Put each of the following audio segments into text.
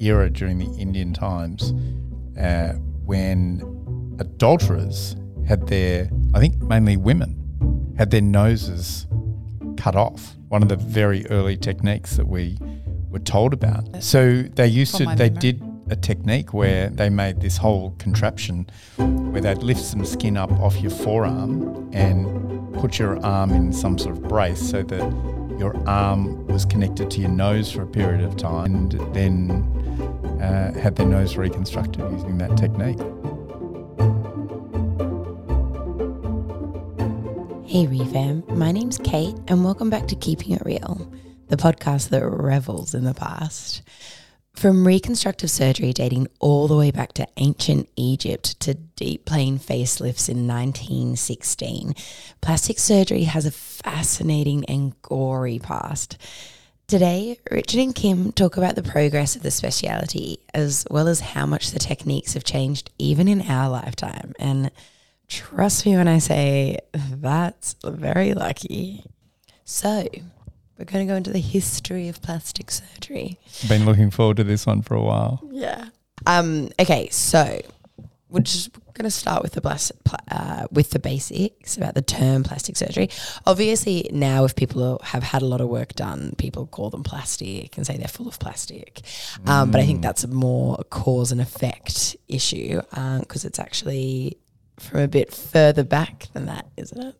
era during the Indian times uh, when adulterers had their, I think mainly women, had their noses cut off. One of the very early techniques that we were told about. So they used to, they memory. did a technique where they made this whole contraption where they'd lift some skin up off your forearm and put your arm in some sort of brace so that your arm was connected to your nose for a period of time and then uh, had their nose reconstructed using that technique. Hey, Refam. My name's Kate, and welcome back to Keeping It Real, the podcast that revels in the past. From reconstructive surgery dating all the way back to ancient Egypt to deep plane facelifts in 1916, plastic surgery has a fascinating and gory past. Today, Richard and Kim talk about the progress of the speciality as well as how much the techniques have changed even in our lifetime. And Trust me when I say that's very lucky. So, we're going to go into the history of plastic surgery. Been looking forward to this one for a while. Yeah. Um. Okay. So, we're just going to start with the blas- uh, with the basics about the term plastic surgery. Obviously, now if people have had a lot of work done, people call them plastic and say they're full of plastic. Um, But I think that's a more cause and effect issue because it's actually from a bit further back than that, isn't it?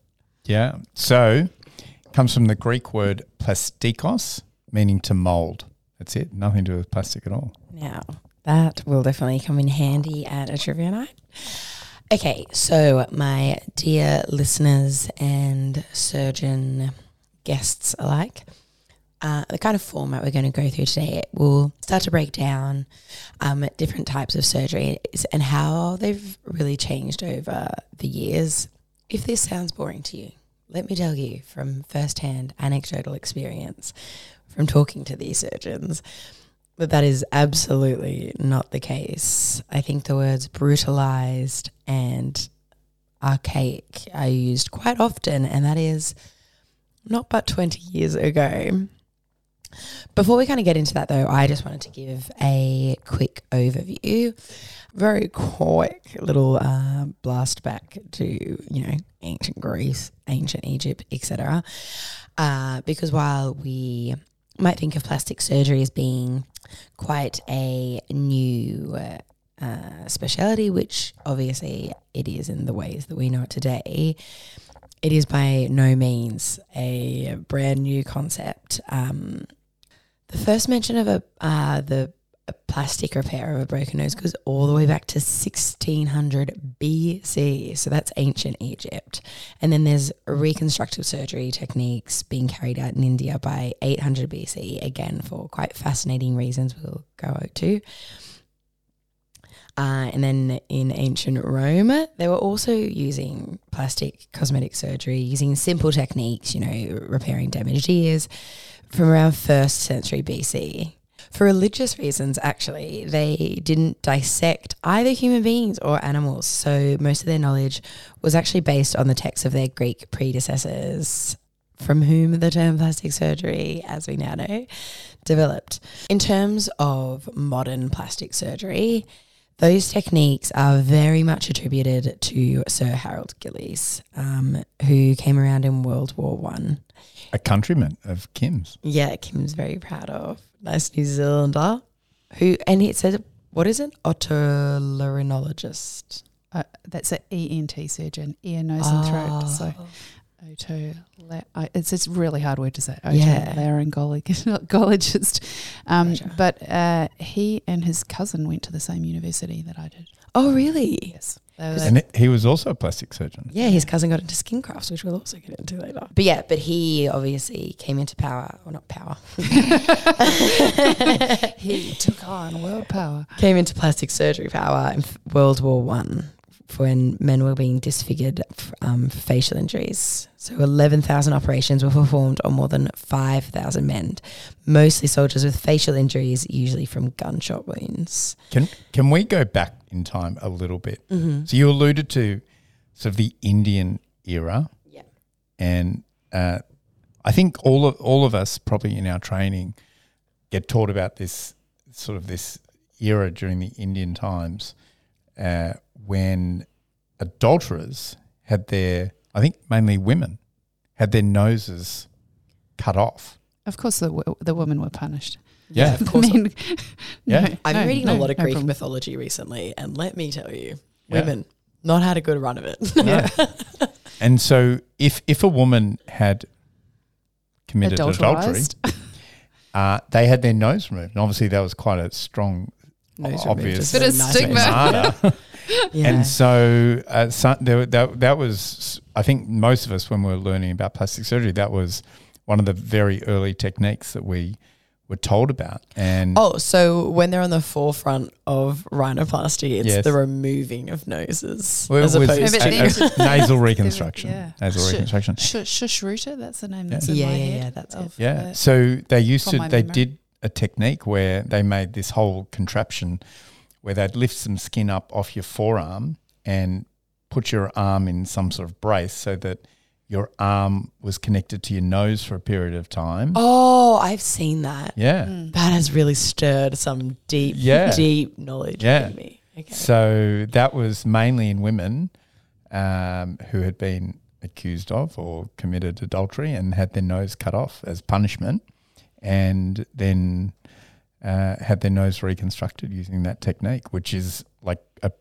Yeah. So, comes from the Greek word plastikos, meaning to mold. That's it. Nothing to do with plastic at all. Now, that will definitely come in handy at a trivia night. Okay, so my dear listeners and surgeon guests alike, uh, the kind of format we're going to go through today will start to break down um, different types of surgery and how they've really changed over the years. If this sounds boring to you, let me tell you from firsthand anecdotal experience from talking to these surgeons but that is absolutely not the case. I think the words brutalized and archaic are used quite often, and that is not but 20 years ago. Before we kind of get into that, though, I just wanted to give a quick overview, very quick little uh, blast back to you know ancient Greece, ancient Egypt, etc. Uh, because while we might think of plastic surgery as being quite a new uh, speciality, which obviously it is in the ways that we know it today. It is by no means a brand new concept. Um, the first mention of a uh, the a plastic repair of a broken nose goes all the way back to 1600 BC. So that's ancient Egypt. And then there's reconstructive surgery techniques being carried out in India by 800 BC, again, for quite fascinating reasons we'll go to. Uh, and then in ancient Rome, they were also using plastic cosmetic surgery, using simple techniques, you know, repairing damaged ears from around 1st century BC. For religious reasons, actually, they didn't dissect either human beings or animals. So most of their knowledge was actually based on the texts of their Greek predecessors, from whom the term plastic surgery, as we now know, developed. In terms of modern plastic surgery, those techniques are very much attributed to Sir Harold Gillies, um, who came around in World War One. A countryman of Kim's. Yeah, Kim's very proud of. Nice New Zealander. Who and it said what is it? Otolaryngologist. Uh, that's an ENT surgeon, ear, nose, and throat. So Oh. oto, I- it's it's a really hard word to say. Yeah. Otolaryngologist. Um, Gotcha. But uh, he and his cousin went to the same university that I did. Oh, really? Yes. They And he was also a plastic surgeon. Yeah, his cousin got into skin grafts, which we'll also get into later. But yeah, but he obviously came into power, or not power, he took on world power. came into plastic surgery power in World War One when men were being disfigured um, for facial injuries. So 11,000 operations were performed on more than 5,000 men, mostly soldiers with facial injuries, usually from gunshot wounds. Can can we go back in time a little bit? Mm-hmm. So you alluded to sort of the Indian era. Yeah. And uh, I think all of all of us probably in our training get taught about this sort of this era during the Indian times uh, when adulterers had their, I think mainly women, had their noses cut off. Of course, the, w- the women were punished. Yeah. of course. Men- Yeah. no, I've no, been reading no, a lot of no Greek problem. mythology recently, and let me tell you, Yeah. women not had a good run of it. No. and so if if a woman had committed adultery, uh, they had their nose removed. And obviously that was quite a strong Nose obvious removed is Bit of stigma. way to say it. stigmata. Yeah. And so, uh, so there, that, that was, I think most of us, when we were learning about plastic surgery, that was one of the very early techniques that we were told about. And Oh, so when they're on the forefront of rhinoplasty, it's Yes. the removing of noses well, as it was opposed No, a- to a nasal reconstruction. Yeah. Nasal Sh- reconstruction. Sh- Shushruta, that's the name Yeah. that's in Yeah, my yeah, head. yeah, that's it. Yeah. So they used from to, they memory. did a technique where they made this whole contraption where they'd lift some skin up off your forearm and put your arm in some sort of brace so that your arm was connected to your nose for a period of time. Oh, I've seen that. Yeah. Mm. That has really stirred some deep, Yeah. deep knowledge Yeah. in me. Okay. So that was mainly in women um, who had been accused of or committed adultery and had their nose cut off as punishment, and then uh, had their nose reconstructed using that technique, which is like a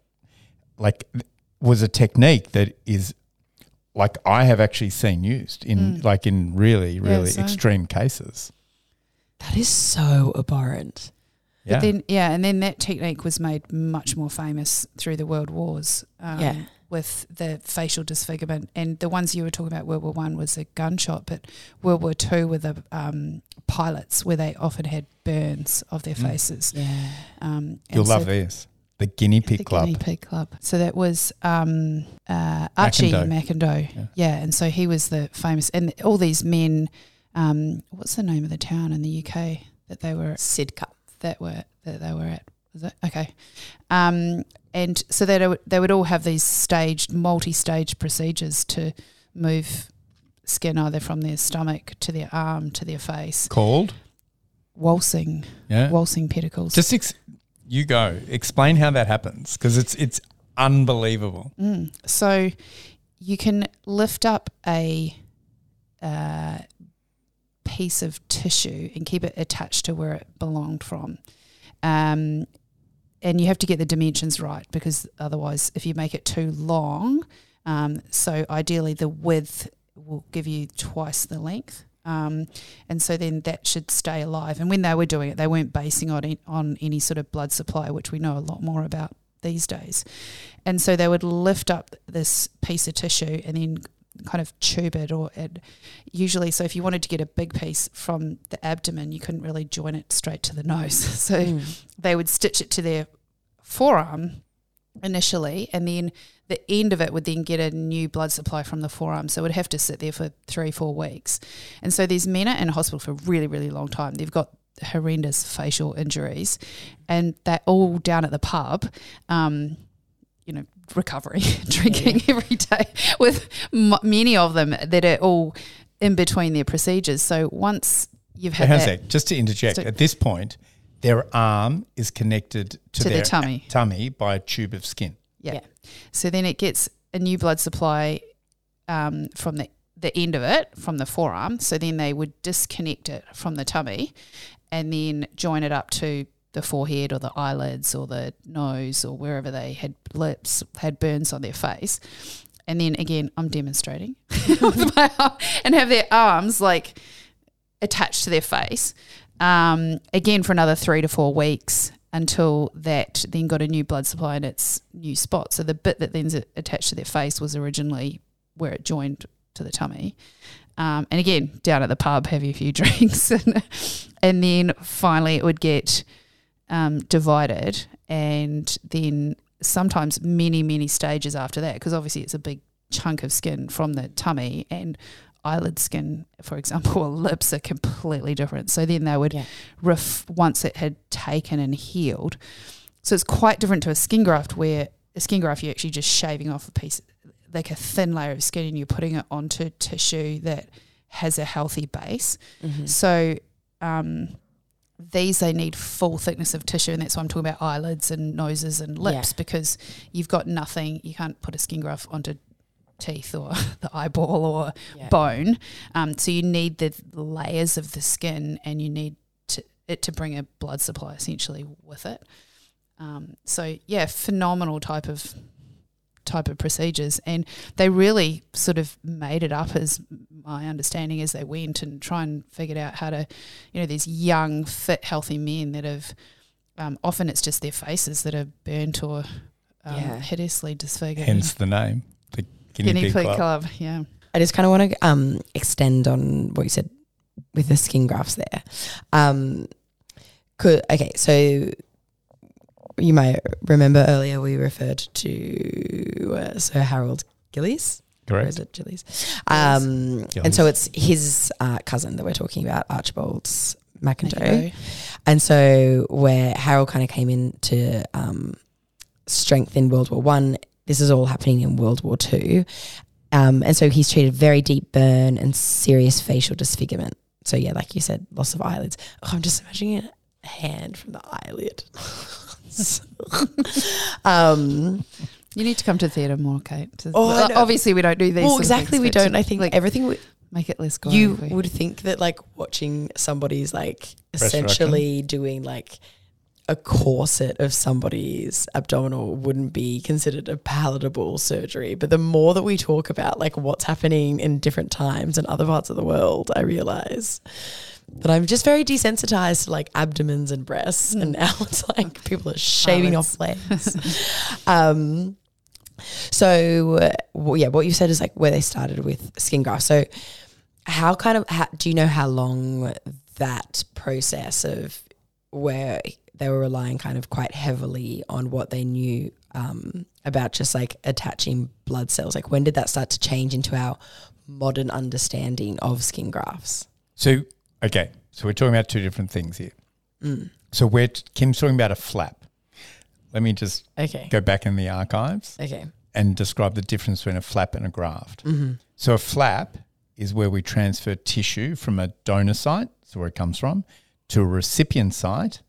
like was a technique that is like I have actually seen used in Mm. like in really really so- extreme cases. that is so abhorrent. Yeah. But then, yeah, and then that technique was made much more famous through the world wars. Um, Yeah. With the facial disfigurement, and the ones you were talking about, World War One was a gunshot, but World War Two were the um, pilots, where they often had burns of their Mm. faces. Yeah. Um, You'll so love this. The guinea pig the club. Guinea Pig Club. So that was um, uh, Archie McIndoe. McIndoe. Yeah. Yeah. and so he was the famous, and all these men. Um, what's the name of the town in the UK that they were Sidcup. that were that they were at? Was it okay? Um, and so they would they would all have these staged, multi-stage procedures to move skin either from their stomach to their arm to their face, Called. waltzing, Yeah. waltzing pedicles. Just ex- you go. Explain how that happens because it's it's unbelievable. Mm. So you can lift up a uh, piece of tissue and keep it attached to where it belonged from. Um, and you have to get the dimensions right because otherwise, if you make it too long, um, so ideally the width will give you twice the length. Um, and so then that should stay alive. And when they were doing it, they weren't basing on on any sort of blood supply, which we know a lot more about these days. And so they would lift up this piece of tissue and then kind of tube it or it usually so if you wanted to get a big piece from the abdomen you couldn't really join it straight to the nose. So Mm. they would stitch it to their forearm initially and then the end of it would then get a new blood supply from the forearm. So it would have to sit there for three four weeks. And so these men are in hospital for a really really long time. They've got horrendous facial injuries and they're all down at the pub um, you know recovering drinking every day with m- many of them that are all in between their procedures so once you've had that? Just to interject, So- at this point, their arm is connected to, To the their tummy. tummy by a tube of skin. Yeah. Yeah. So then it gets a new blood supply um, from the, the end of it, from the forearm. So then they would disconnect it from the tummy and then join it up to the forehead or the eyelids or the nose or wherever they had lips, had burns on their face. And then again, I'm demonstrating and have their arms like attached to their face. Um, again, for another three to four weeks until that then got a new blood supply in its new spot. So the bit that then's attached to their face was originally where it joined to the tummy. Um, and again, down at the pub, having a few drinks, and, and then finally it would get um, divided, and then sometimes many many stages after that, because obviously it's a big chunk of skin from the tummy, and eyelid skin, for example, or lips are completely different. So then they would Yeah. ref once it had taken and healed. So it's quite different to a skin graft where a skin graft you're actually just shaving off a piece like a thin layer of skin and you're putting it onto tissue that has a healthy base. Mm-hmm. So um, these they need full thickness of tissue, and that's why I'm talking about eyelids and noses and lips Yeah. because you've got nothing. You can't put a skin graft onto teeth or the eyeball or Yeah. bone. Um, so you need the layers of the skin, and you need to, it to bring a blood supply essentially with it. Um, so yeah, phenomenal type of type of procedures, and they really sort of made it up as my understanding as they went and try and figured out how to, you know, these young, fit, healthy men that have um, often it's just their faces that are burnt or um, Yeah. hideously disfigured. Hence the name, the Guinea, Guinea Pig Pig Club. Club. Yeah. I just kind of want to um, extend on what you said with the skin grafts there. Um, could, okay, so you might remember earlier we referred to uh, Sir Harold Gillies. Or is Correct. it Gillies? Um, and so it's his uh, cousin that we're talking about, Archibald McIndoe. McIndoe. And so where Harold kind of came in to um, strengthen World War One, this is all happening in World War Two. Um, and so he's treated very deep burn and serious facial disfigurement. So yeah, like you said, loss of eyelids. Oh, I'm just imagining a hand from the eyelid. um, You need to come to theatre more, Kate. To- Oh, well, obviously, we don't do these. well, exactly. things, We don't. I think like, everything we, make it less you gory. would think that like watching somebody's like Breast essentially doing like a corset of somebody's abdominal wouldn't be considered a palatable surgery. But the more that we talk about like what's happening in different times in other parts of the world, I realize that I'm just very desensitized to like abdomens and breasts. And now it's like people are shaving off legs. um, so, uh, well, yeah, what you said is like where they started with skin grafts. So, how kind of how, do you know how long that process of where they were relying kind of quite heavily on what they knew um, about just like attaching blood cells? Like, when did that start to change into our modern understanding of skin grafts? So, okay, so we're talking about two different things here. Mm. So we're Kim's talking about a flap. Let me just Okay. go back in the archives Okay. and describe the difference between a flap and a graft. Mm-hmm. So a flap is where we transfer tissue from a donor site, so where it comes from, to a recipient site,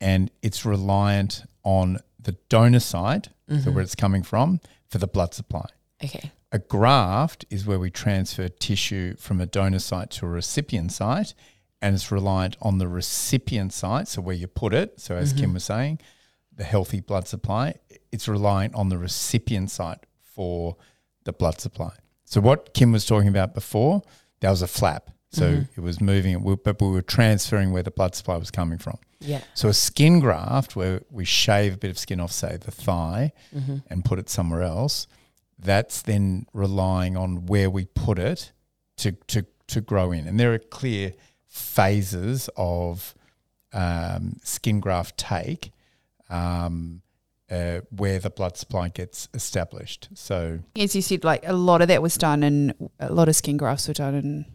and it's reliant on the donor site, so where it's coming from, for the blood supply. Okay. A graft is where we transfer tissue from a donor site to a recipient site, and it's reliant on the recipient site, so where you put it. So, as Kim was saying, the healthy blood supply, it's reliant on the recipient site for the blood supply. So, what Kim was talking about before, that was a flap. So, it was moving, but we were transferring where the blood supply was coming from. Yeah. So, a skin graft, where we shave a bit of skin off, say, the thigh, Mm-hmm. and put it somewhere else, that's then relying on where we put it to to to grow in. And there are clear phases of um, skin graft take um, uh, where the blood supply gets established. So as you said, like a lot of that was done and a lot of skin grafts were done in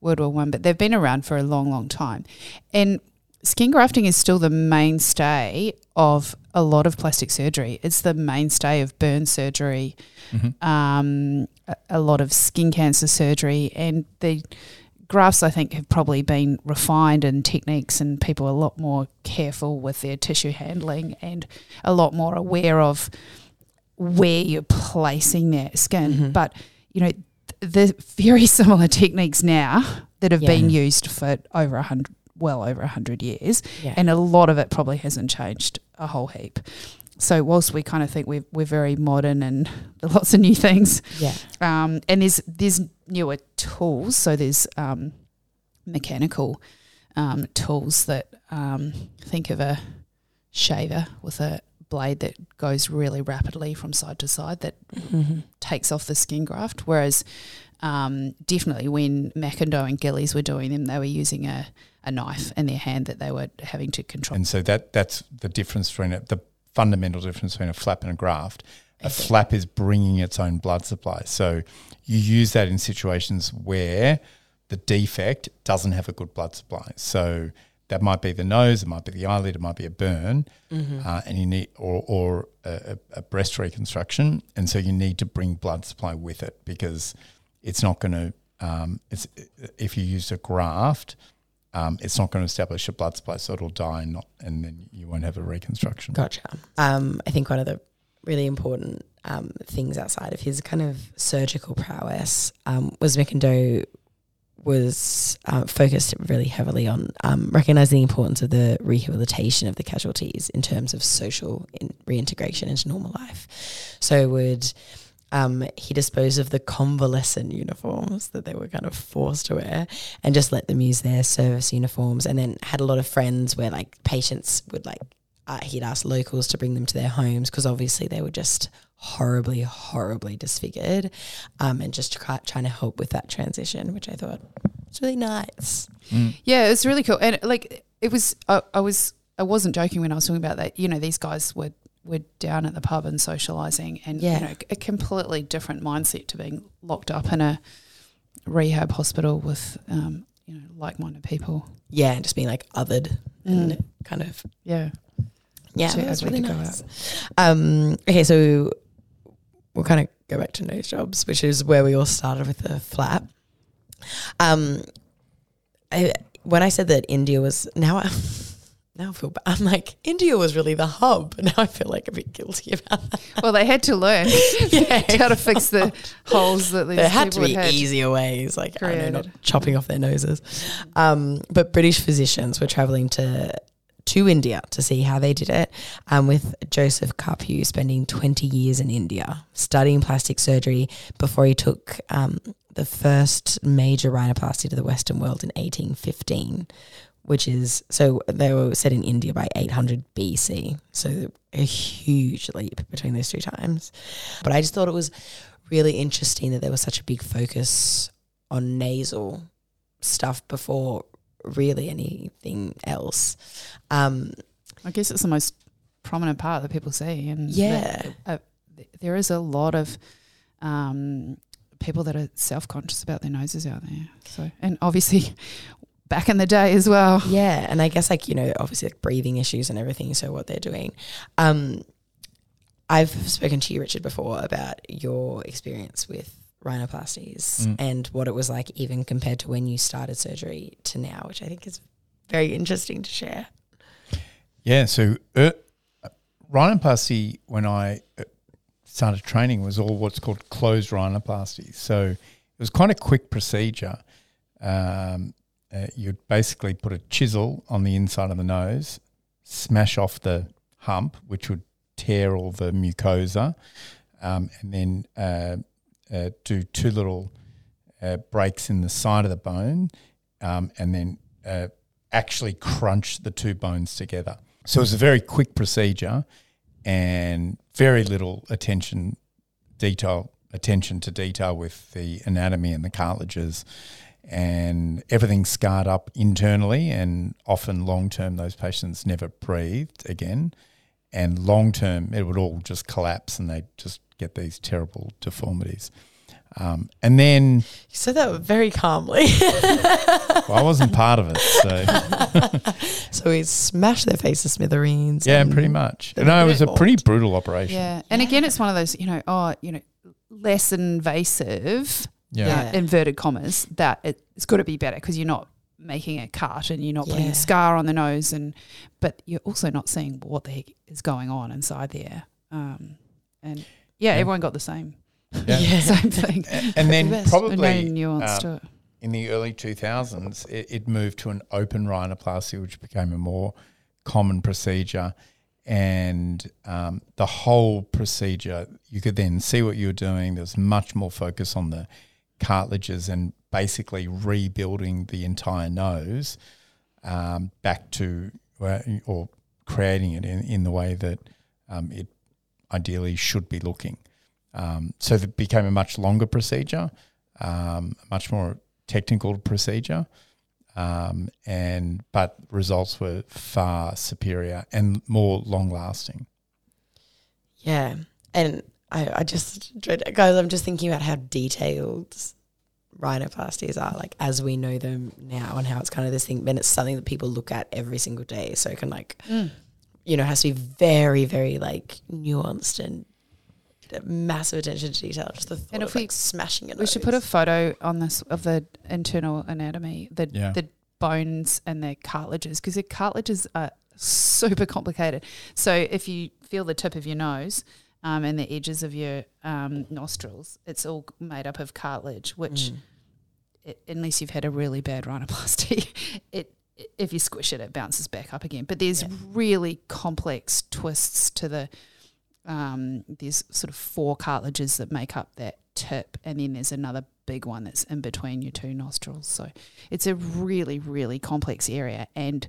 World War One, but they've been around for a long, long time. And skin grafting is still the mainstay of a lot of plastic surgery. It's the mainstay of burn surgery, um, a, a lot of skin cancer surgery, and the grafts I think have probably been refined in techniques, and people are a lot more careful with their tissue handling and a lot more aware of where you're placing that skin. Mhm. But you know, th- the very similar techniques now that have Yeah. been used for over a hundred, well over a hundred years, Yeah. and a lot of it probably hasn't changed a whole heap. So whilst we kind of think we're we're very modern and lots of new things, yeah. um, and there's there's newer tools. So there's um, mechanical um, tools that um, think of a shaver with a blade that goes really rapidly from side to side that Mm-hmm. takes off the skin graft. Whereas um, definitely when McIndoe and Gillies were doing them, they were using a, a knife in their hand that they were having to control. and so that that's the difference between it, the fundamental difference between a flap and a graft. A flap is bringing its own blood supply. So you use that in situations where the defect doesn't have a good blood supply. So that might be the nose, it might be the eyelid, it might be a burn, Mm-hmm. uh, and you need or or a, a a breast reconstruction, and so you need to bring blood supply with it because it's not going to. Um, it's if you use a graft, um, it's not going to establish a blood supply, so it'll die, and not, and then you won't have a reconstruction. Gotcha. Um, I think one of the really important um, things outside of his kind of surgical prowess um, was McIndoe was uh, focused really heavily on um, recognizing the importance of the rehabilitation of the casualties in terms of social in- reintegration into normal life. So would um, he disposed of the convalescent uniforms that they were kind of forced to wear and just let them use their service uniforms and then had a lot of friends where like patients would like uh, he'd ask locals to bring them to their homes because obviously they were just horribly horribly disfigured um, and just try, trying to help with that transition which i thought was really nice Yeah, it was really cool, and like it was. I, I was. I wasn't joking when I was talking about that. You know, these guys were were down at the pub and socializing, and Yeah. you know, a completely different mindset to being locked up in a rehab hospital with um, you know like-minded people. yeah and just being like othered Mm. and kind of Yeah, Yeah, So that's really nice. Um, okay, so we'll kind of go back to nose jobs, which is where we all started with the flat Um, I, when I said that India was now, I, now I feel bad. I'm like India was really the hub. Now I feel like a bit guilty about that. well, they had to learn Yeah. how to fix the holes that these There had to be had. easier ways, like I don't know, not chopping off their noses. Um, but British physicians were traveling to to India to see how they did it, um, with Joseph Carpue spending 20 years in India studying plastic surgery before he took um, the first major rhinoplasty to the Western world in 1815, which is so they were set in India by 800 BC. So a huge leap between those two times. But I just thought it was really interesting that there was such a big focus on nasal stuff before really anything else. Um, I guess it's the most prominent part that people see, and Yeah. that, uh, there is a lot of um, people that are self-conscious about their noses out there. So, and obviously, back in the day as well. yeah, and I guess like you know, obviously like breathing issues and everything. So what they're doing. Um, I've spoken to you, Richard, before about your experience with rhinoplasties Mm. and what it was like, even compared to when you started surgery to now, which I think is very interesting to share. Yeah, so uh, rhinoplasty, when I uh, started training, was all what's called closed rhinoplasty. So it was quite a quick procedure. Um, uh, you'd basically put a chisel on the inside of the nose, smash off the hump, which would tear all the mucosa, um, and then uh, uh, do two little uh, breaks in the side of the bone, um, and then uh, actually crunch the two bones together. So it was a very quick procedure and very little attention detail attention to detail with the anatomy and the cartilages and everything scarred up internally and often long term those patients never breathed again. And long term it would all just collapse and they just get these terrible deformities. Um, and then You said that very calmly. well, I wasn't part of it so. So we smashed their face to smithereens. yeah pretty much. no it was a pretty brutal operation. Yeah, and again, it's one of those, you know, oh, you know, less invasive, yeah. Yeah. inverted commas, that it, it's got to be better because you're not making a cut and you're not putting a scar on the nose, and but you're also not seeing what the heck is going on inside there. Um, and yeah, Yeah. everyone got the same Yeah. same thing. A- and then best. probably no nuance uh, to it. in the early 2000s, it, it moved to an open rhinoplasty, which became a more common procedure. And um, the whole procedure, you could then see what you were doing. There's much more focus on the cartilages and basically rebuilding the entire nose um, back to, uh, or creating it in, in the way that um, it ideally should be looking. Um, so it became a much longer procedure, um, much more technical procedure, um, and but results were far superior and more long lasting. Yeah. And I, I just, dread- guys, I'm just thinking about how detailed rhinoplasties are, like as we know them now, and how it's kind of this thing, then it's something that people look at every single day. So it can, like, Mm. you know, has to be very, very, like, nuanced and massive attention to detail. Just the thought And of if we- like smashing it. We should put a photo on this of the internal anatomy, the Yeah. the bones and the cartilages because the cartilages are super complicated. So if you feel the tip of your nose um, and the edges of your um, nostrils, it's all made up of cartilage, which, it, unless you've had a really bad rhinoplasty, it if you squish it, it bounces back up again. But there's Yeah. really complex twists to the. Um, there's sort of four cartilages that make up that tip, and then there's another big one that's in between your two nostrils. So it's a really, really complex area, and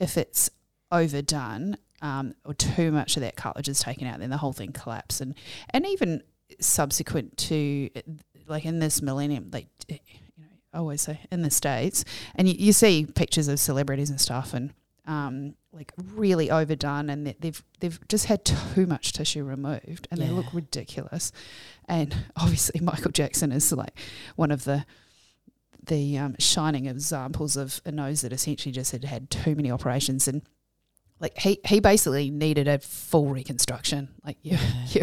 if it's overdone um, or too much of that cartilage is taken out, then the whole thing collapses. And and even subsequent to like in this millennium, like you know, I always say in the states, and you, you see pictures of celebrities and stuff, and um, like really overdone, and they- they've they've just had too much tissue removed, and they look ridiculous. And obviously, Michael Jackson is like one of the the um, shining examples of a nose that essentially just had had too many operations and like he, he basically needed a full reconstruction like you, you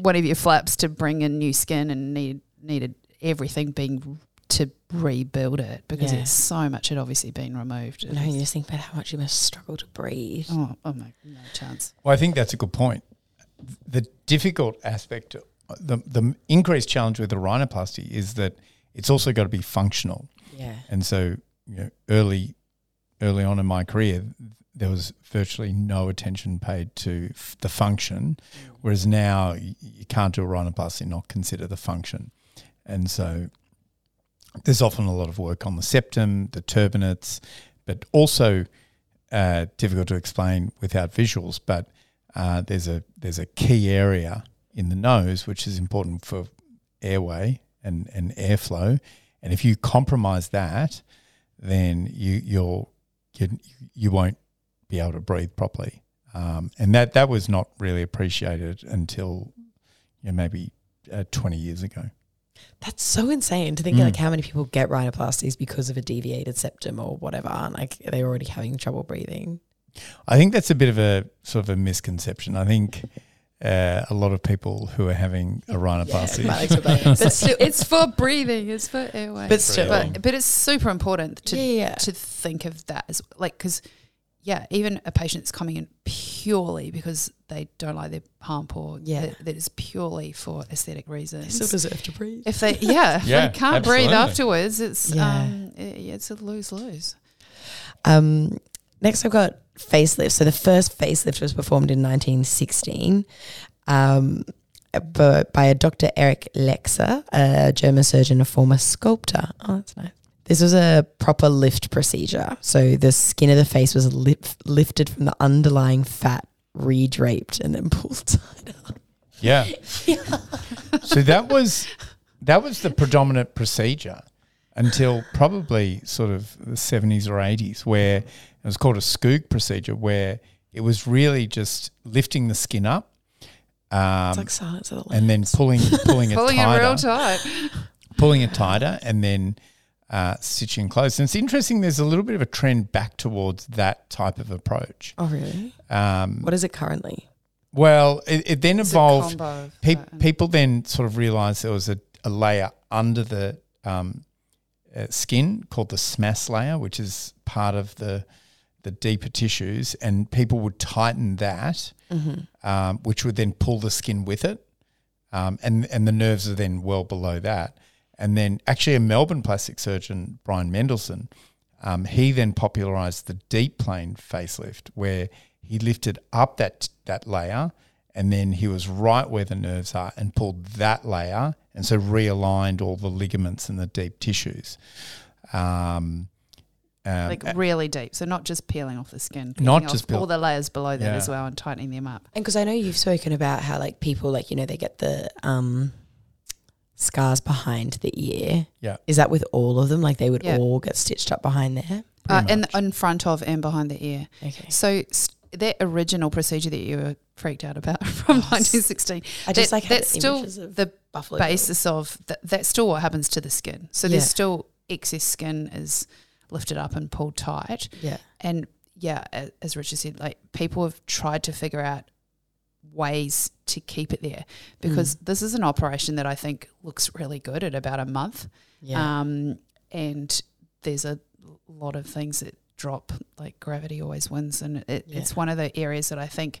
one of your flaps to bring in new skin and needed needed everything being to rebuild it because Yeah. it's so much had obviously been removed. No, you just think about how much you must struggle to breathe. oh, oh my, no chance. Well, I think that's a good point. The difficult aspect, uh, the the increased challenge with the rhinoplasty is that it's also got to be functional. Yeah. And so, you know, early early on in my career, there was virtually no attention paid to f- the function, whereas now you can't do a rhinoplasty and not consider the function. And so, there's often a lot of work on the septum, the turbinates, but also uh, difficult to explain without visuals. But uh, there's a there's a key area in the nose which is important for airway and, and airflow. And if you compromise that, then you you're you, you won't be able to breathe properly. Um, and that that was not really appreciated until you know, maybe uh, 20 years ago. That's so insane to think Mm. like how many people get rhinoplasties because of a deviated septum or whatever. And like they're already having trouble breathing. I think that's a bit of a sort of a misconception. I think uh, a lot of people who are having a rhinoplasty. Alex would like- But still, it's for breathing. It's for airway. But still, but but it's super important to yeah, yeah. to think of that as like because yeah, even a patient's coming in purely because they don't like their pump or Yeah. that, that is purely for aesthetic They reasons. still deserve to breathe. if they yeah, if Yeah, they can't breathe afterwards, it's Yeah. um i- it's a lose lose. Um, next, I've got facelift. So the first facelift was performed in 1916 um, by, by a Dr. Erich Lexer, a German surgeon, a former sculptor. Oh, that's nice. This was a proper lift procedure. So the skin of the face was lif- lifted from the underlying fat, redraped, and then pulled tight up. Yeah. so that was that was the predominant procedure until probably sort of the seventies or eighties, where it was called a Skoog procedure, where it was really just lifting the skin up, um, It's like silence of the and then pulling pulling it Pulling it tighter, real tight. pulling it tighter, and then uh, stitching close. And it's interesting. There's a little bit of a trend back towards that type of approach. Oh, really? Um, What is it currently? well, it, it then It's evolved. Pe- people then sort of realised there was a, a layer under the um, uh, skin called the SMAS layer, which is part of the the deeper tissues, and people would tighten that, Mm-hmm. um, which would then pull the skin with it, um, and and the nerves are then well below that. And then actually, a Melbourne plastic surgeon, Bryan Mendelson, um, he then popularised the deep plane facelift, where he lifted up that that layer, and then he was right where the nerves are and pulled that layer, and so realigned all the ligaments and the deep tissues. Um, um, like really deep. So not just peeling off the skin, Not peeling just off peel- all the layers below that Yeah. as well and tightening them up. And because I know you've spoken about how like people like you know they get the um scars behind the ear. Yeah. Is that with all of them? Like they would Yeah. all get stitched up behind there? Uh, Pretty in, in front of and behind the ear. Okay. So s- that original procedure that you were freaked out about from Oh, 1916, I just that- like had that's still images of the Buffalo Bill. basis of th- that's still what happens to the skin. So there's Yeah. still excess skin is lifted up and pulled tight. Yeah. And yeah, a- as Richard said, like people have tried to figure out ways to keep it there because Mm. this is an operation that I think looks really good at about a month. Yeah. Um, and there's a lot of things that drop, like gravity always wins, and it, Yeah. it's one of the areas that I think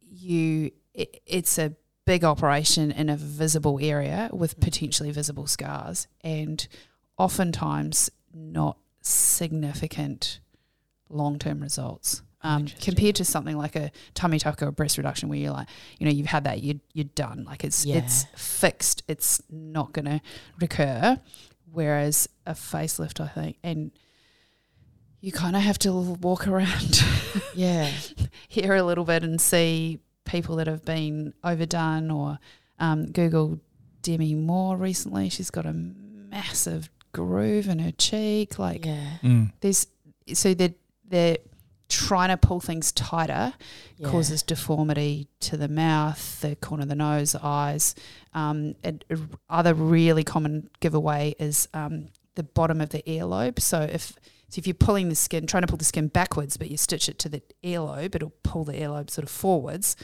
you. It, it's a big operation in a visible area with Mm. potentially visible scars, and oftentimes not significant long term results. Um, compared to something like a tummy tuck or a breast reduction, where you're like, you know, you've had that, you you're done. Like it's Yeah. it's fixed. It's not going to recur. Whereas a facelift, I think, and you kind of have to walk around Yeah. here a little bit and see people that have been overdone or um, Google Demi Moore recently. She's got a massive groove in her cheek. Like Yeah. Mm. there's so they're they're trying to pull things tighter yeah. causes deformity to the mouth, the corner of the nose, the eyes. Um, and a- other really common giveaway is um, the bottom of the earlobe. So if so if you're pulling the skin, trying to pull the skin backwards, but you stitch it to the earlobe, it'll pull the earlobe sort of forwards.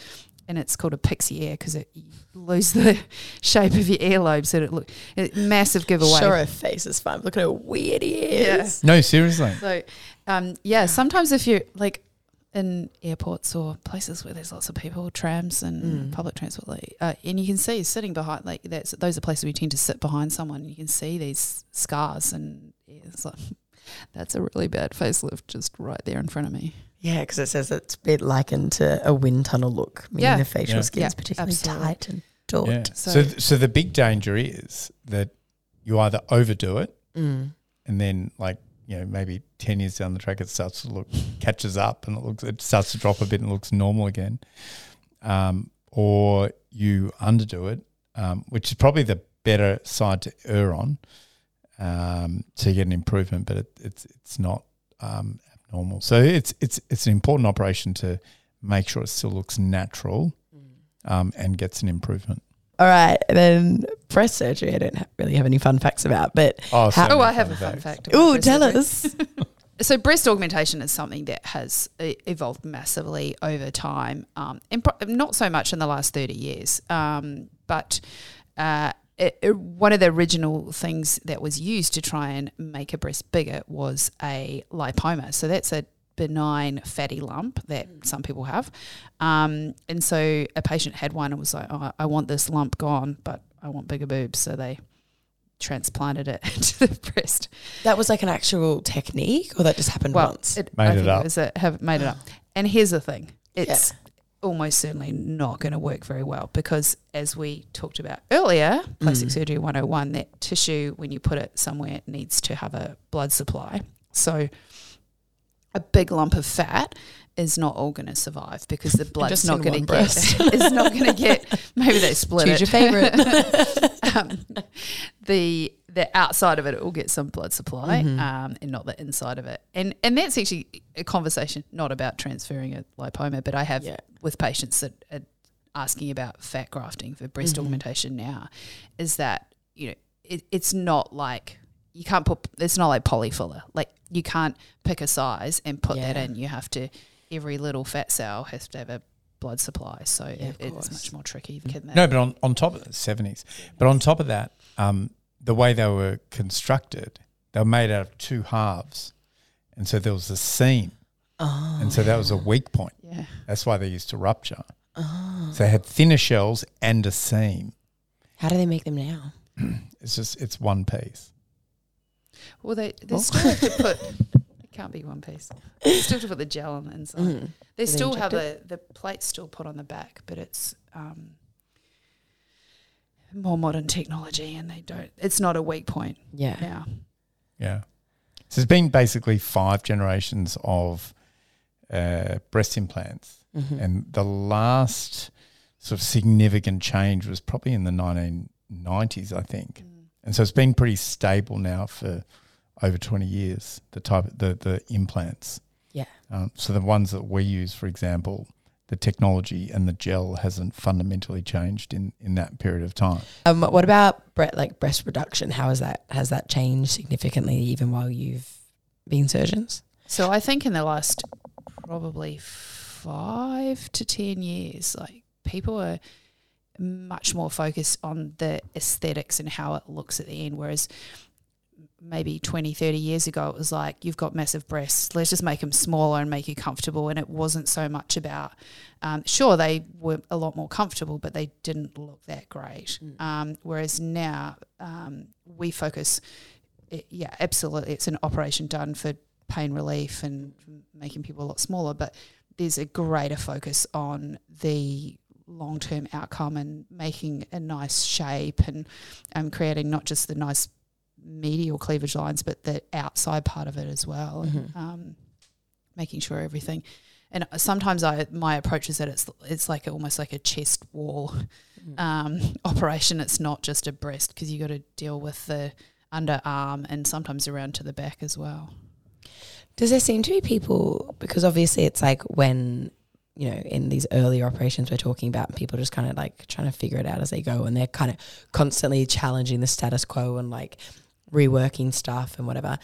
And it's called a pixie ear because it you lose the shape of your earlobe. So it look it, massive giveaway. Sure, her face is fine. Look at her weird ears. No, seriously. So, um, yeah, sometimes if you're like in airports or places where there's lots of people, trams and Mm. public transport, like, uh, and you can see sitting behind, like that's those are places where you tend to sit behind someone. And you can see these scars, and yeah, it's like that's a really bad facelift just right there in front of me. Yeah, because it says it's a bit likened to a wind tunnel look, meaning Yeah. the facial Yeah. skin's Yeah, particularly absolutely. tight and taut. Yeah. So- So, th- so the big danger is that you either overdo it Mm. and then like you know maybe 10 years down the track it starts to look catches up and it looks it starts to drop a bit and looks normal again. Um, or you underdo it um, which is probably the better side to err on um, to get an improvement but it, it's it's not um, abnormal. So it's it's it's an important operation to make sure it still looks natural um, and gets an improvement All right, then breast surgery. I don't ha- really have any fun facts about, but oh, so oh, I have a fun fact. oh, tell surgery. us. so breast augmentation is something that has evolved massively over time, um, and pro- not so much in the last thirty years. Um, but uh, it, it- one of the original things that was used to try and make a breast bigger was a lipoma. So that's a benign fatty lump that some people have, um, and so a patient had one and was like, "Oh, I want this lump gone, but I want bigger boobs," so they transplanted it to the breast. That was like an actual technique, or that just happened Well, once. it, Made I it think up. It was a, have made it up. And here's the thing: it's almost certainly not going to work very well because, as we talked about earlier, plastic Mm. surgery 101, that tissue when you put it somewhere needs to have a blood supply. So, a big lump of fat is not all going to survive because the blood's not going to get. breast. it's not going to get. Maybe they split Choose it. your favorite. um, the the outside of it, it will get some blood supply, Mhm. um, and not the inside of it. And and that's actually a conversation not about transferring a lipoma, but I have Yeah. with patients that are asking about fat grafting for breast Mhm. augmentation now, is that you know it, it's not like you can't put it's not like polyfiller like you can't pick a size and put that in. You have to every little fat cell has to have a blood supply, so Yeah, it, it's much more tricky than that. No, but on, on top of the seventies, but on top of that, um, the way they were constructed, they were made out of two halves, and so there was a seam, oh, and so that was a weak point. yeah. That's why they used to rupture. oh. So they had thinner shells and a seam. How do they make them now? It's just it's one piece. Well, they they Oh. still have to put. It can't be one piece. They still have to put the gel on the inside. Mm. They Do still have the the plates still put on the back, but it's um, more modern technology, and they don't. It's not a weak point Yeah. now. Yeah. So there's been basically five generations of uh, breast implants, Mhm. and the last sort of significant change was probably in the 1990s, I think. And so it's been pretty stable now for over 20 years, the type the the implants. Yeah. Um, so the ones that we use, for example, the technology and the gel hasn't fundamentally changed in, in that period of time. Um, what about bre- like breast reduction? How has that has that changed significantly even while you've been surgeons? So I think in the last probably five to ten years, like people are much more focused on the aesthetics and how it looks at the end, whereas maybe 20, 30 years ago, it was like, you've got massive breasts, let's just make them smaller and make you comfortable. And it wasn't so much about, um, sure, they were a lot more comfortable, but they didn't look that great. Mm. Um, whereas now um, we focus, it, yeah, absolutely, it's an operation done for pain relief and making people a lot smaller, but there's a greater focus on the long term outcome and making a nice shape and um, creating not just the nice medial cleavage lines, but the outside part of it as well. And, Mhm. um, making sure everything. And sometimes I my approach is that it's it's like almost like a chest wall Mm. um, operation. It's not just a breast because you got to deal with the underarm and sometimes around to the back as well. Does there seem to be people because obviously it's like when you know in these earlier operations we're talking about people just kind of like trying to figure it out as they go and they're kind of constantly challenging the status quo and like reworking stuff and whatever.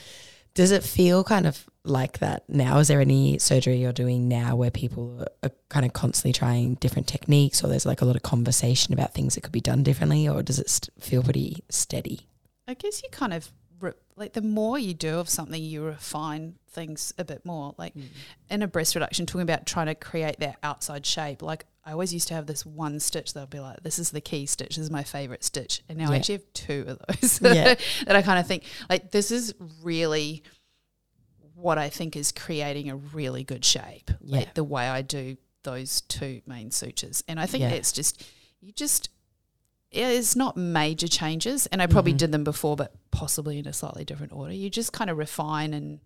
Does it feel kind of like that now? Is there any surgery you're doing now where people are kind of constantly trying different techniques or there's like a lot of conversation about things that could be done differently or does it st- feel pretty steady? I guess you kind of re- like the more you do of something, you refine things a bit more. Like hmm. in a breast reduction, talking about trying to create that outside shape. Like I always used to have this one stitch that I'll be like, this is the key stitch. This is my favorite stitch. And now I actually have two of those Yeah. that I kind of think like this is really what I think is creating a really good shape. Yeah. Like the way I do those two main sutures. And I think Yeah. it's just you just it's not major changes and I probably Mhm. did them before but possibly in a slightly different order. You just kind of refine and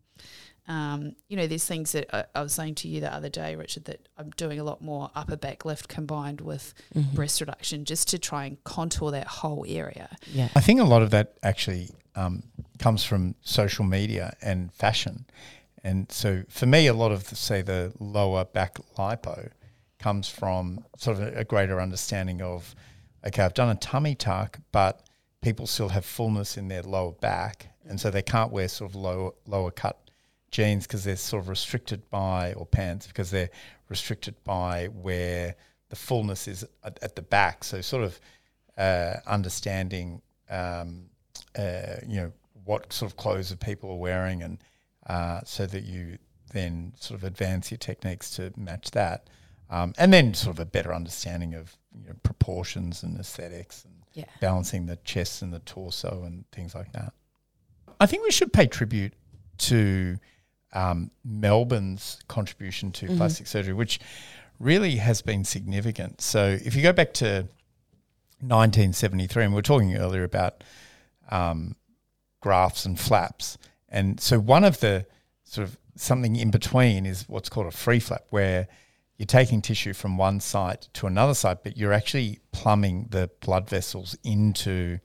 um, you know, there's things that I, I was saying to you the other day, Richard, that I'm doing a lot more upper back lift combined with Mhm. breast reduction just to try and contour that whole area. Yeah. I think a lot of that actually um, comes from social media and fashion. And so for me, a lot of, the, say, the lower back lipo comes from sort of a, a greater understanding of, okay, I've done a tummy tuck, but people still have fullness in their lower back. And so they can't wear sort of lower, lower cut jeans because they're sort of restricted by, or pants, because they're restricted by where the fullness is at, at the back. So sort of uh, understanding, um, uh, you know, what sort of clothes that people are wearing, and uh, so that you then sort of advance your techniques to match that, um, and then sort of a better understanding of you know, proportions and aesthetics and Yeah. balancing the chest and the torso and things like that. I think we should pay tribute to um, Melbourne's contribution to Mhm. plastic surgery, which really has been significant. So if you go back to 1973, and we were talking earlier about um, grafts and flaps, and so one of the sort of something in between is what's called a free flap, where you're taking tissue from one site to another site, but you're actually plumbing the blood vessels into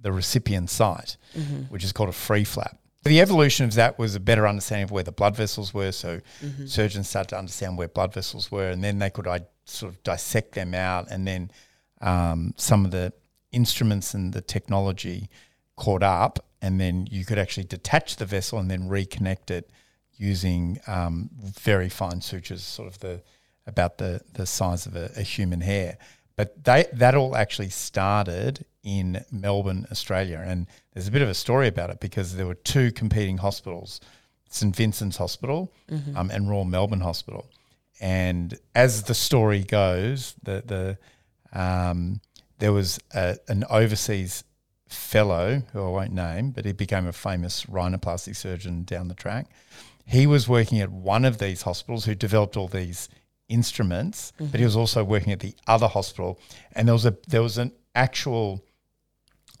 the recipient site, Mm-hmm. which is called a free flap. The evolution of that was a better understanding of where the blood vessels were. So Mm-hmm. surgeons started to understand where blood vessels were, and then they could I, sort of dissect them out, and then um, some of the instruments and the technology caught up, and then you could actually detach the vessel and then reconnect it using um, very fine sutures, sort of the about the the size of a, a human hair. But they that all actually started in Melbourne, Australia, and there's a bit of a story about it because there were two competing hospitals, St Vincent's Hospital Mm-hmm. um, and Royal Melbourne Hospital. And as the story goes, the the um, there was a, an overseas fellow who I won't name, but he became a famous rhinoplasty surgeon down the track. He was working at one of these hospitals who developed all these instruments, but he was also working at the other hospital, and there was a there was an actual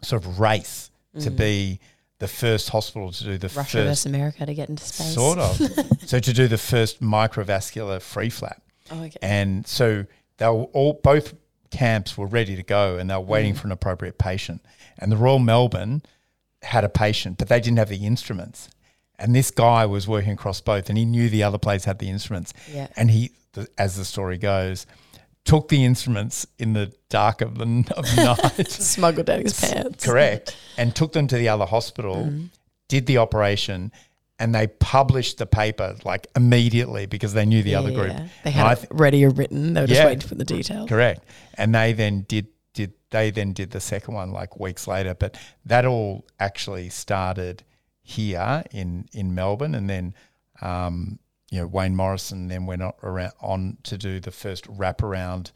sort of race to mm. be the first hospital to do the Russia first versus America to get into space. Sort of. so to do the first microvascular free flap. Oh, okay. And so they were all both camps were ready to go and they were waiting mm. for an appropriate patient. And the Royal Melbourne had a patient, but they didn't have the instruments. And this guy was working across both and he knew the other place had the instruments. Yeah. And he, as the story goes, took the instruments in the dark of the, of night. Smuggled down his pants. Correct. And took them to the other hospital, did the operation, and they published the paper like immediately because they knew the other group. They had it ready or written. They were just Yeah. waiting for the details. Correct. And they then did did they then did the second one like weeks later. But that all actually started here in in Melbourne, and then um, you know Wayne Morrison then went on, around, on to do the first wraparound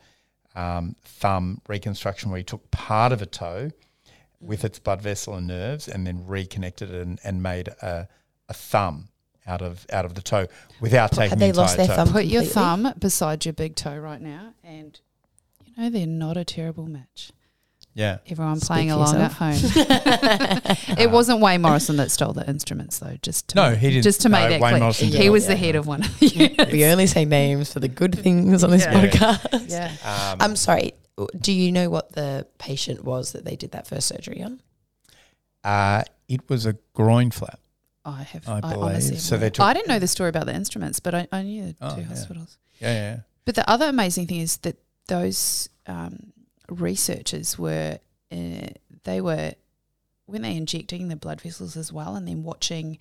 um, thumb reconstruction, where he took part of a toe with its blood vessel and nerves, and then reconnected it and, and made a, a thumb out of out of the toe without taking Had they the lost their toe. thumb? Put your completely? thumb beside your big toe right now, and you know they're not a terrible match. Yeah, Everyone playing for along at home. it wasn't Wayne Morrison that stole the instruments, though. Just to no, make- he didn't. Just to no, make that Wayne clear, Morrison he was the head of one. of the we only say names for the good things on this Yeah. podcast. yeah. Um, I'm sorry. Do you know what the patient was that they did that first surgery on? uh, it was a groin flap. I have. I I, believe. honestly, So they took- I didn't know the story about the instruments, but I, I knew the Oh, two yeah. hospitals. Yeah, yeah. But the other amazing thing is that those um, researchers were uh, they were when they injecting the blood vessels as well, and then watching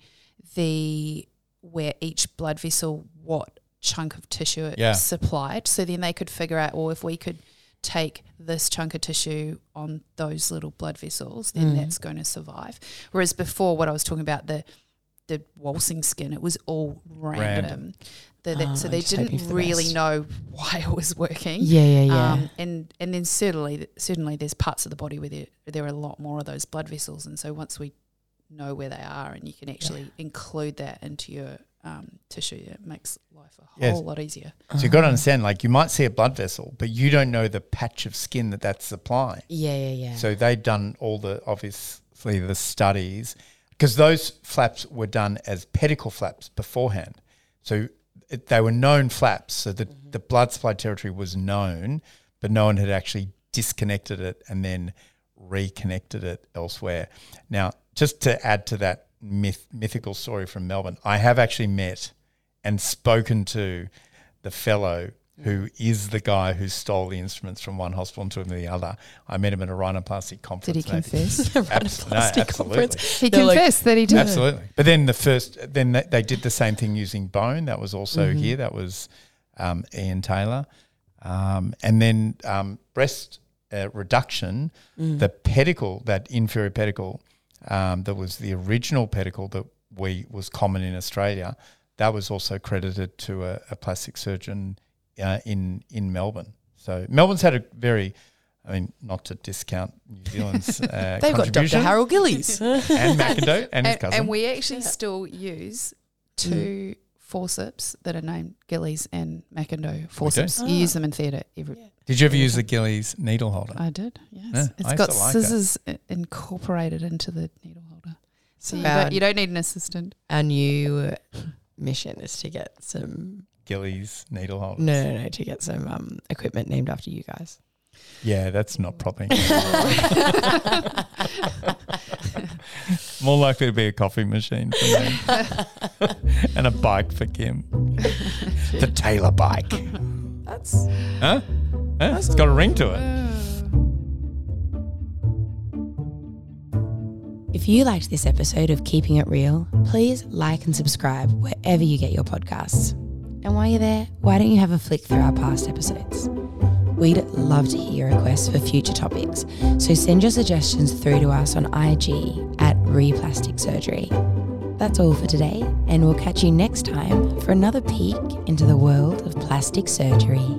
the where each blood vessel what chunk of tissue it Yeah. supplied. So then they could figure out, well, if we could take this chunk of tissue on those little blood vessels, then Mm. that's going to survive. Whereas before, what I was talking about the the waltzing skin, it was all random. Random. The, that- Oh, so they just hoping didn't the really best. know why it was working. Yeah, yeah, Um, and and then certainly certainly there's parts of the body where there there are a lot more of those blood vessels, and so once we know where they are, and you can actually include that into your um, tissue, it makes life a whole Yes. lot easier. So you've got to understand, like you might see a blood vessel, but you don't know the patch of skin that that's supplying. yeah, yeah, yeah. So they'd done all the obviously the studies because those flaps were done as pedicle flaps beforehand. So it, they were known flaps. So the, mm-hmm. the blood supply territory was known, but no one had actually disconnected it and then reconnected it elsewhere. Now, just to add to that myth, mythical story from Melbourne, I have actually met and spoken to the fellow who is the guy who stole the instruments from one hospital to the other. I met him at a rhinoplasty conference. Did he and I- confess? Abs- no, Rhinoplasty absolutely. conference. he They're like- confessed that he did. Absolutely. But then the first, then they, they did the same thing using bone. That was also Mhm. here. That was um, Ian Taylor. Um, and then um, breast uh, reduction, Mm. the pedicle, that inferior pedicle, um, that was the original pedicle that we was common in Australia. That was also credited to a, a plastic surgeon uh, in in Melbourne. So Melbourne's had a very, I mean, not to discount New Zealand's uh, They've got Dr. Harold Gillies. and McIndoe and his cousin. and we actually still use two forceps that are named Gillies and McIndoe forceps. You Ah. use them in theatre every. Did you ever use the Gillies needle holder? I did. Yes, Yeah, it's I got like scissors i- incorporated into the needle holder, so you don't, you don't need an assistant. Our new mission is to get some Gillies needle holder. no, no, no, to get some um, equipment named after you guys. Yeah, that's not properly. More likely to be a coffee machine for me. and a bike for Kim. the Taylor bike. That's Huh? Huh? It's got a ring to it. If you liked this episode of Keeping It Real, please like and subscribe wherever you get your podcasts. And while you're there, why don't you have a flick through our past episodes? We'd love to hear your requests for future topics, so send your suggestions through to us on IG at Replastic Surgery. That's all for today, and we'll catch you next time for another peek into the world of plastic surgery.